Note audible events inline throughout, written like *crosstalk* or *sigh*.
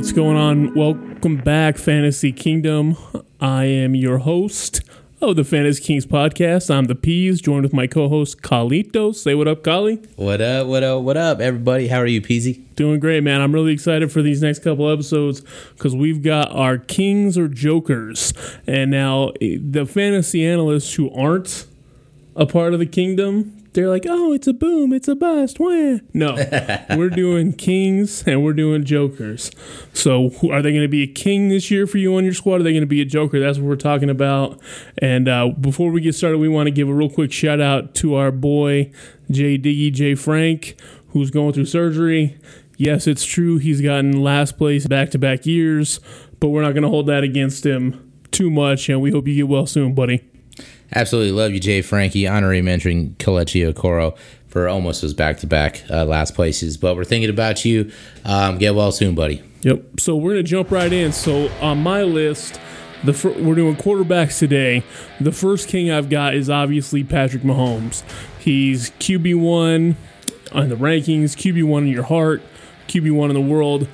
What's going on? Welcome back, Fantasy Kingdom. I am your host of the Fantasy Kings podcast. I'm the Peez, joined with my co-host Carlitos. Say what up, Kali. What up? What up? What up, everybody? How are you, Peasy? Doing great, man. I'm really excited for these next couple episodes because we've got our Kings or Jokers, and now eh, the fantasy analysts who aren't a part of the kingdom they're like, oh, it's a boom, it's a bust. Wah. No, *laughs* we're doing kings and we're doing jokers. So, are they going to be a king this year for you on your squad? Are they going to be a joker? That's what we're talking about. And uh, before we get started, we want to give a real quick shout out to our boy Jay Diggy, Jay Frank, who's going through surgery. Yes, it's true. He's gotten last place back to back years, but we're not going to hold that against him too much. And we hope you get well soon, buddy. Absolutely love you, Jay Frankie. Honorary mentoring Kelechi Okoro for almost those back to back last places. But we're thinking about you. Um, get well soon, buddy. Yep. So we're gonna jump right in. So on my list, the fir- we're doing quarterbacks today. The first king I've got is obviously Patrick Mahomes. He's QB one on the rankings, QB one in your heart, QB one in the world.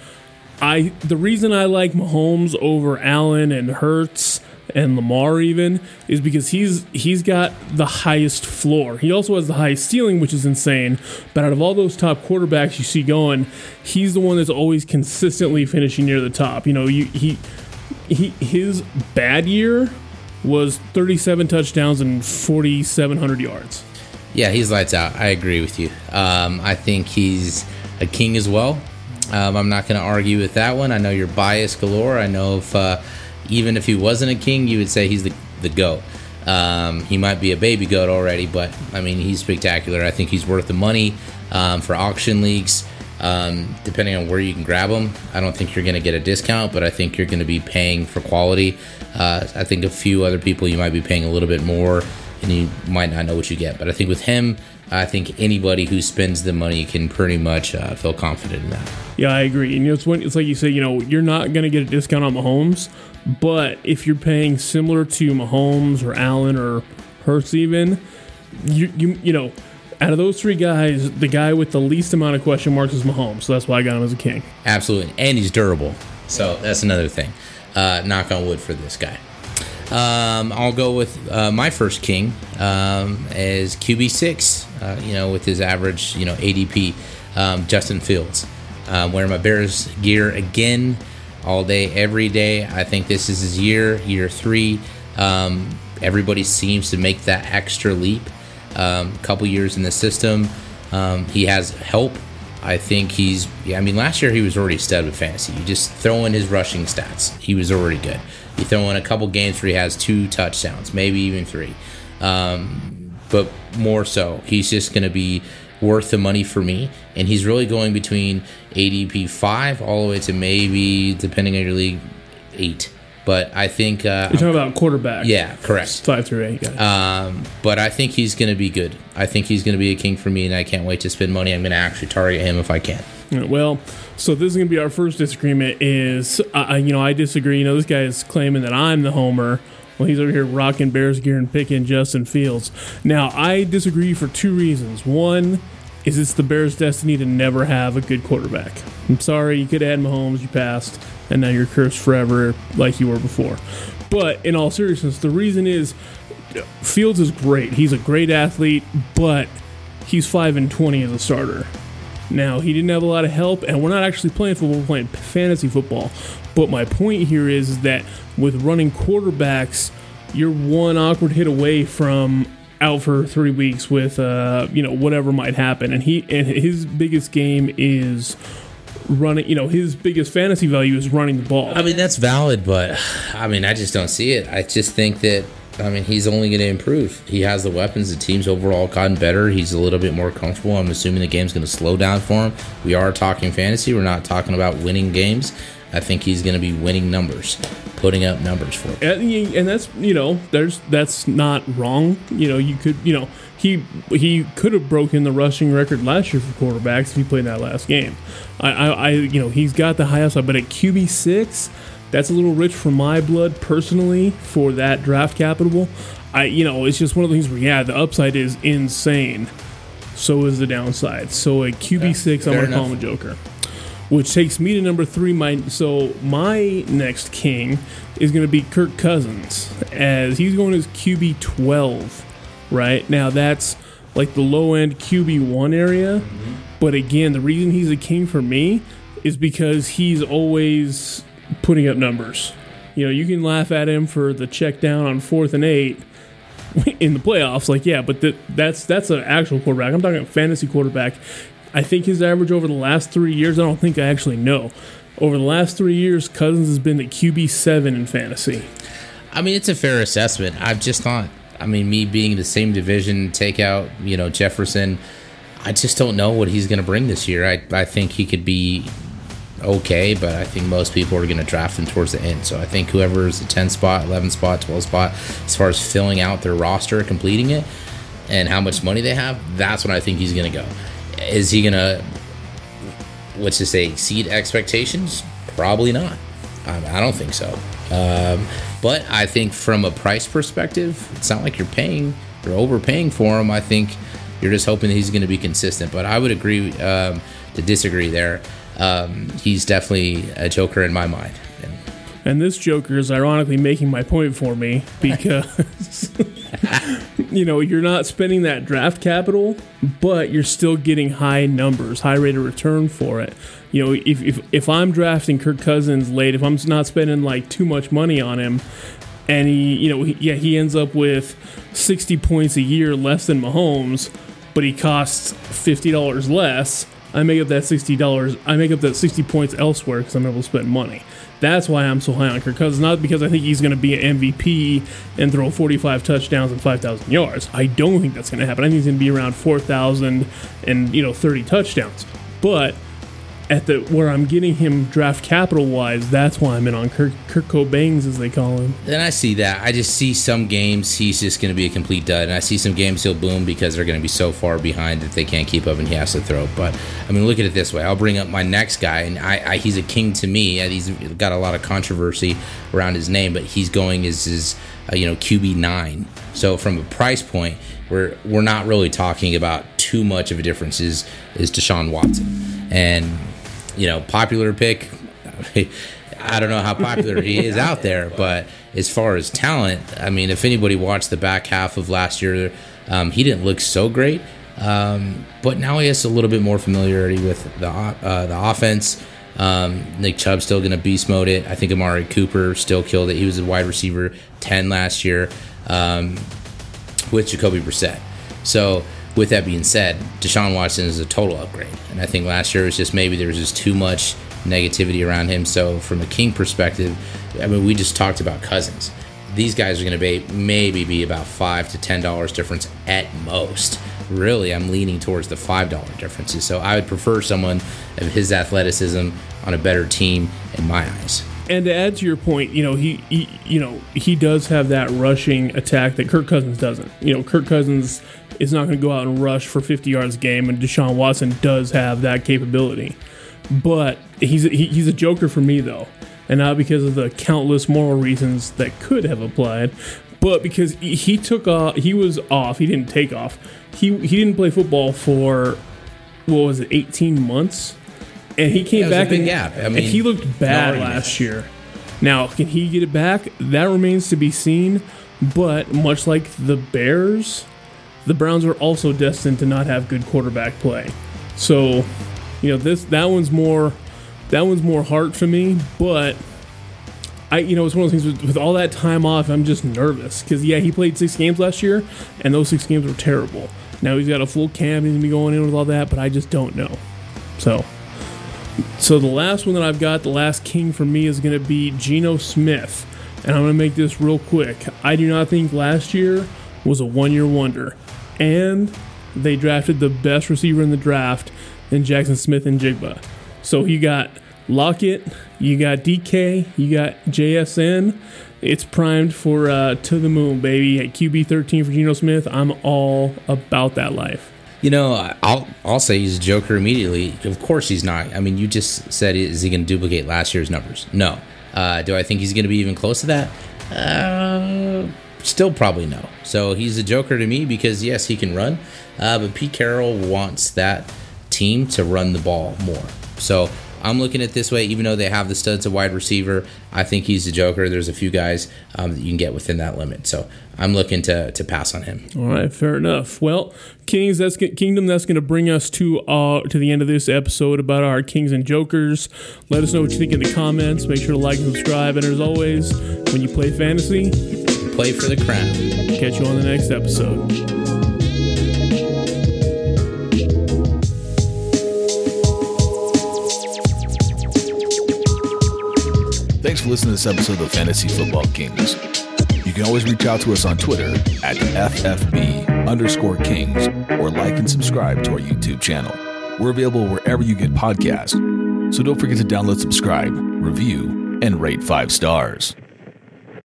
I the reason I like Mahomes over Allen and Hurts and Lamar even is because he's he's got the highest floor. He also has the highest ceiling, which is insane. But out of all those top quarterbacks you see going, he's the one that's always consistently finishing near the top. You know, you, he he his bad year was 37 touchdowns and 4700 yards. Yeah, he's lights out. I agree with you. Um, I think he's a king as well. Um, I'm not going to argue with that one. I know you're biased galore. I know if uh, even if he wasn't a king, you would say he's the the goat. Um, he might be a baby goat already, but I mean he's spectacular. I think he's worth the money um, for auction leagues. Um, depending on where you can grab them, I don't think you're going to get a discount, but I think you're going to be paying for quality. Uh, I think a few other people you might be paying a little bit more, and you might not know what you get. But I think with him, I think anybody who spends the money can pretty much uh, feel confident in that. Yeah, I agree. And you know, it's when it's like you say, you know, you're not going to get a discount on Mahomes, but if you're paying similar to Mahomes or Allen or Hurts, even you you you know, out of those three guys, the guy with the least amount of question marks is Mahomes. So that's why I got him as a king. Absolutely, and he's durable. So that's another thing. Uh, knock on wood for this guy. Um, I'll go with uh, my first king um, as QB six. Uh, you know, with his average, you know, ADP, um, Justin Fields. Um, wearing my Bears gear again all day, every day. I think this is his year, year three. Um, everybody seems to make that extra leap. A um, couple years in the system, um, he has help. I think he's. Yeah, I mean, last year he was already stud with fantasy. You just throw in his rushing stats, he was already good. You throw in a couple games where he has two touchdowns, maybe even three. Um, but more so, he's just going to be worth the money for me. And he's really going between ADP five all the way to maybe, depending on your league, eight. But I think uh, you're talking about quarterback. Yeah, correct. Five through eight. Um, but I think he's going to be good. I think he's going to be a king for me, and I can't wait to spend money. I'm going to actually target him if I can. Well, so this is going to be our first disagreement. Is uh, you know I disagree. You know this guy is claiming that I'm the homer. Well, he's over here rocking Bears gear and picking Justin Fields. Now I disagree for two reasons. One is it's the Bears' destiny to never have a good quarterback. I'm sorry, you could add Mahomes, you passed, and now you're cursed forever like you were before. But in all seriousness, the reason is Fields is great. He's a great athlete, but he's 5 and 20 as a starter. Now, he didn't have a lot of help, and we're not actually playing football, we're playing fantasy football. But my point here is that with running quarterbacks, you're one awkward hit away from out for three weeks with uh, you know whatever might happen, and he and his biggest game is running. You know his biggest fantasy value is running the ball. I mean that's valid, but *sighs* I mean I just don't see it. I just think that I mean he's only going to improve. He has the weapons. The team's overall gotten better. He's a little bit more comfortable. I'm assuming the game's going to slow down for him. We are talking fantasy. We're not talking about winning games. I think he's going to be winning numbers, putting up numbers for. And, and that's you know, there's that's not wrong. You know, you could you know he he could have broken the rushing record last year for quarterbacks if he played that last game. I, I, I you know he's got the high upside, but at QB six, that's a little rich for my blood personally for that draft capital. I you know it's just one of the things where yeah the upside is insane, so is the downside. So at QB six, I'm gonna call him a joker. Which takes me to number three. My so my next king is going to be Kirk Cousins, as he's going as QB twelve. Right now, that's like the low end QB one area. But again, the reason he's a king for me is because he's always putting up numbers. You know, you can laugh at him for the check down on fourth and eight *laughs* in the playoffs. Like, yeah, but that that's that's an actual quarterback. I'm talking fantasy quarterback. I think his average over the last three years. I don't think I actually know. Over the last three years, Cousins has been the QB seven in fantasy. I mean, it's a fair assessment. I've just not. I mean, me being the same division, take out you know Jefferson. I just don't know what he's going to bring this year. I I think he could be okay, but I think most people are going to draft him towards the end. So I think whoever is the 10 spot, 11 spot, 12 spot, as far as filling out their roster, completing it, and how much money they have, that's when I think he's going to go. Is he going to, let's just say, exceed expectations? Probably not. I, I don't think so. Um, but I think from a price perspective, it's not like you're paying, you're overpaying for him. I think you're just hoping that he's going to be consistent. But I would agree um, to disagree there um, he's definitely a joker in my mind. And this Joker is ironically making my point for me *laughs* because, *laughs* you know, you're not spending that draft capital, but you're still getting high numbers, high rate of return for it. You know, if, if, if I'm drafting Kirk Cousins late, if I'm not spending like too much money on him, and he, you know, he, yeah, he ends up with 60 points a year less than Mahomes, but he costs $50 less I make up that sixty dollars. I make up that sixty points elsewhere because I'm able to spend money. That's why I'm so high on Kirk Cousins. Not because I think he's going to be an MVP and throw 45 touchdowns and 5,000 yards. I don't think that's going to happen. I think he's going to be around 4,000 and you know 30 touchdowns. But at the where I'm getting him draft capital wise, that's why I'm in on Kirk, Kirk Cobains as they call him. And I see that. I just see some games he's just going to be a complete dud, and I see some games he'll boom because they're going to be so far behind that they can't keep up and he has to throw. But I mean, look at it this way. I'll bring up my next guy, and I, I he's a king to me. He's got a lot of controversy around his name, but he's going as his uh, you know QB nine. So from a price point, we're we're not really talking about too much of a difference. Is is Deshaun Watson and you know, popular pick. *laughs* I don't know how popular he is out there, but as far as talent, I mean, if anybody watched the back half of last year, um, he didn't look so great. Um, but now he has a little bit more familiarity with the uh, the offense. Um, Nick Chubb still going to beast mode it. I think Amari Cooper still killed it. He was a wide receiver ten last year um, with Jacoby Brissett. So with that being said, Deshaun Watson is a total upgrade. And I think last year was just maybe there was just too much negativity around him. So from a King perspective, I mean, we just talked about Cousins. These guys are going to be maybe be about five to ten dollars difference at most. Really, I'm leaning towards the five dollar differences. So I would prefer someone of his athleticism on a better team in my eyes. And to add to your point, you know he, he, you know he does have that rushing attack that Kirk Cousins doesn't. You know Kirk Cousins is not going to go out and rush for 50 yards a game, and Deshaun Watson does have that capability. But he's he, he's a joker for me though, and not because of the countless moral reasons that could have applied, but because he, he took off. He was off. He didn't take off. He he didn't play football for what was it, 18 months and he came back and, gap. I mean, and he looked bad last year. Now, can he get it back? That remains to be seen. But much like the Bears, the Browns are also destined to not have good quarterback play. So, you know, this that one's more that one's more heart for me. But I, you know, it's one of those things with, with all that time off. I'm just nervous because yeah, he played six games last year, and those six games were terrible. Now he's got a full camp. He's gonna be going in with all that, but I just don't know. So so the last one that I've got, the last king for me is going to be Geno Smith. And I'm going to make this real quick. I do not think last year was a one year wonder. And they drafted the best receiver in the draft in Jaxon Smith-Njigba. So you got Lockett, you got DK, you got JSN. It's primed for uh, to the moon, baby. At QB 13 for Geno Smith, I'm all about that life. You know, I'll I'll say he's a joker immediately. Of course he's not. I mean, you just said is he going to duplicate last year's numbers? No. Uh, do I think he's going to be even close to that? Uh, still probably no. So he's a joker to me because yes, he can run, uh, but Pete Carroll wants that team to run the ball more. So I'm looking at this way. Even though they have the studs of wide receiver, I think he's a joker. There's a few guys um, that you can get within that limit. So I'm looking to to pass on him. All right, fair enough. Well, Kings, that's Kingdom. That's going to bring us to uh to the end of this episode about our Kings and Jokers. Let us know what you think in the comments. Make sure to like and subscribe. And as always, when you play fantasy, play for the crown. Catch you on the next episode. Thanks for listening to this episode of Fantasy Football Kings. You can always reach out to us on Twitter at FFB underscore Kings or like and subscribe to our YouTube channel. We're available wherever you get podcasts. So don't forget to download, subscribe, review, and rate five stars.